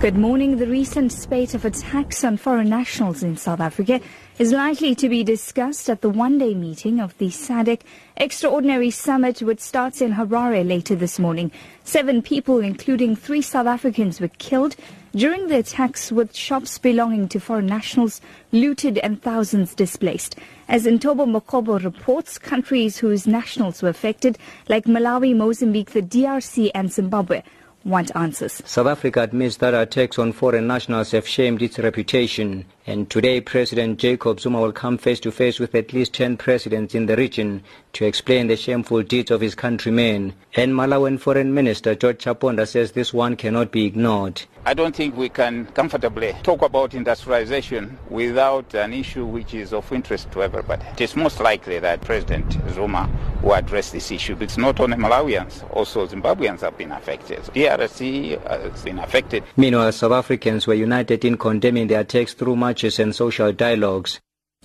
Good morning. The recent spate of attacks on foreign nationals in South Africa is likely to be discussed at the one-day meeting of the SADC Extraordinary Summit which starts in Harare later this morning. Seven people, including three South Africans, were killed during the attacks with shops belonging to foreign nationals looted and thousands displaced. As Ntobo Mokobo reports, countries whose nationals were affected, like Malawi, Mozambique, the DRC and Zimbabwe, want answers. South Africa admits that attacks on foreign nationals have shamed its reputation. And today, President Jacob Zuma will come face to face with at least 10 presidents in the region to explain the shameful deeds of his countrymen. And Malawian Foreign Minister George Chaponda says this one cannot be ignored. I don't think we can comfortably talk about industrialization without an issue which is of interest to everybody. It is most likely that President Zuma will address this issue It's not only Malawians, also Zimbabweans have been affected. DRC has been affected. Meanwhile, South Africans were united in condemning the attacks through marches and social dialogues.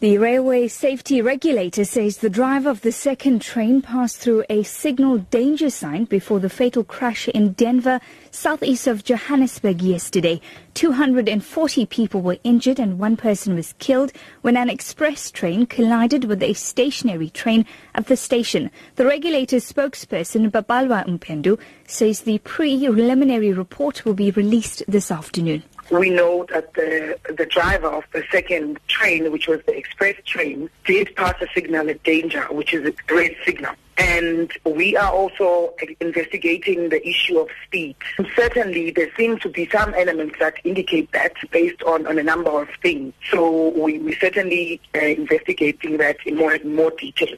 The railway safety regulator says the driver of the second train passed through a signal danger sign before the fatal crash in Denver, southeast of Johannesburg yesterday. 240 people were injured and one person was killed when an express train collided with a stationary train at the station. The regulator's spokesperson, Babalwa Mpendu, says the preliminary report will be released this afternoon. We know that the, the driver of the second train, which was the express train, did pass a signal of danger, which is a red signal. And we are also investigating the issue of speed. And certainly, there seem to be some elements that indicate that based on, on a number of things. So we, we certainly are investigating that in more, more detail.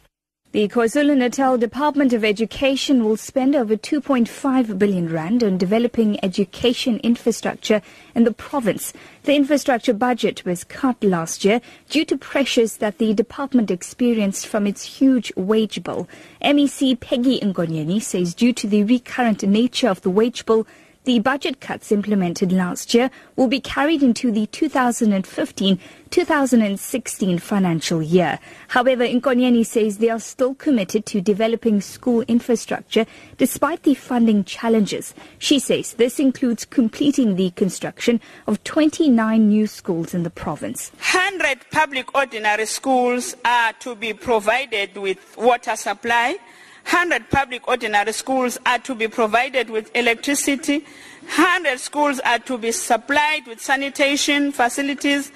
The KwaZulu-Natal Department of Education will spend over 2.5 billion rand on developing education infrastructure in the province. The infrastructure budget was cut last year due to pressures that the department experienced from its huge wage bill. MEC Peggy Nkonyeni says due to the recurrent nature of the wage bill, the budget cuts implemented last year will be carried into the 2015-2016 financial year. However, Nkonyeni says they are still committed to developing school infrastructure despite the funding challenges. She says this includes completing the construction of 29 new schools in the province. 100 public ordinary schools are to be provided with water supply. 100 public ordinary schools are to be provided with electricity. 100 schools are to be supplied with sanitation facilities.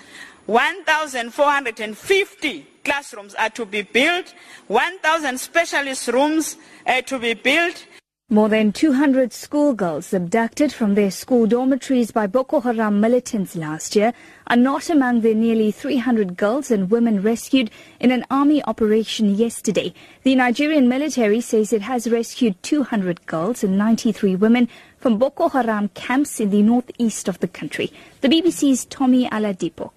1,450 classrooms are to be built. 1,000 specialist rooms are to be built. More than 200 schoolgirls abducted from their school dormitories by Boko Haram militants last year are not among the nearly 300 girls and women rescued in an army operation yesterday. The Nigerian military says it has rescued 200 girls and 93 women from Boko Haram camps in the northeast of the country. The BBC's Tomi Oladipo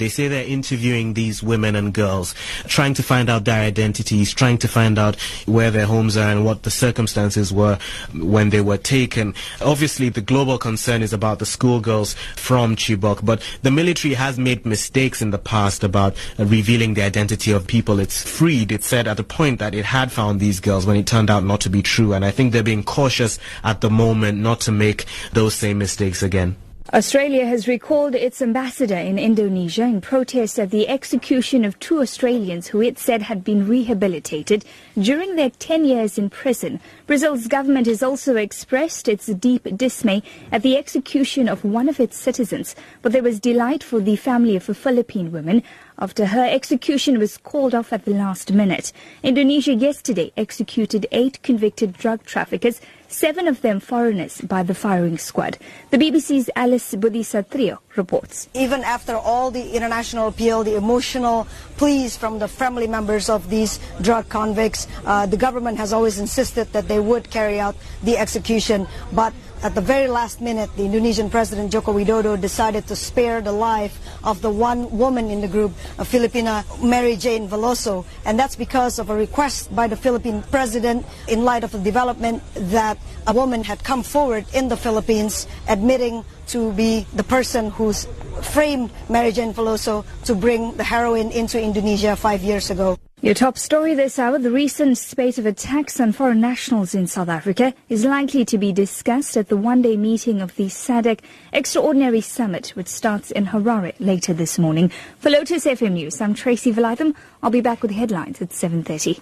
they say they're interviewing these women and girls, trying to find out their identities, trying to find out where their homes are and what the circumstances were when they were taken. Obviously, the global concern is about the schoolgirls from Chibok, but the military has made mistakes in the past about uh, revealing the identity of people it's freed. It said at a point that it had found these girls when it turned out not to be true, and I think they're being cautious at the moment not to make those same mistakes again. Australia has recalled its ambassador in Indonesia in protest at the execution of two Australians who it said had been rehabilitated during their 10 years in prison. Brazil's government has also expressed its deep dismay at the execution of one of its citizens, but there was delight for the family of a Philippine woman after her execution was called off at the last minute. Indonesia yesterday executed eight convicted drug traffickers, seven of them foreigners, by the firing squad. The BBC's Alice Budisatrijo reports. Even after all the international appeal, the emotional pleas from the family members of these drug convicts, uh, the government has always insisted that they would carry out the execution, but at the very last minute, the Indonesian President Joko Widodo decided to spare the life of the one woman in the group, a Filipina Mary Jane Veloso. And that's because of a request by the Philippine president in light of the development that a woman had come forward in the Philippines admitting to be the person who's framed Mary Jane Veloso to bring the heroin into Indonesia five years ago. Your top story this hour, the recent spate of attacks on foreign nationals in South Africa is likely to be discussed at the one-day meeting of the SADC Extraordinary Summit, which starts in Harare later this morning. For Lotus FM News, I'm Tracy Valaydham. I'll be back with the headlines at 7.30.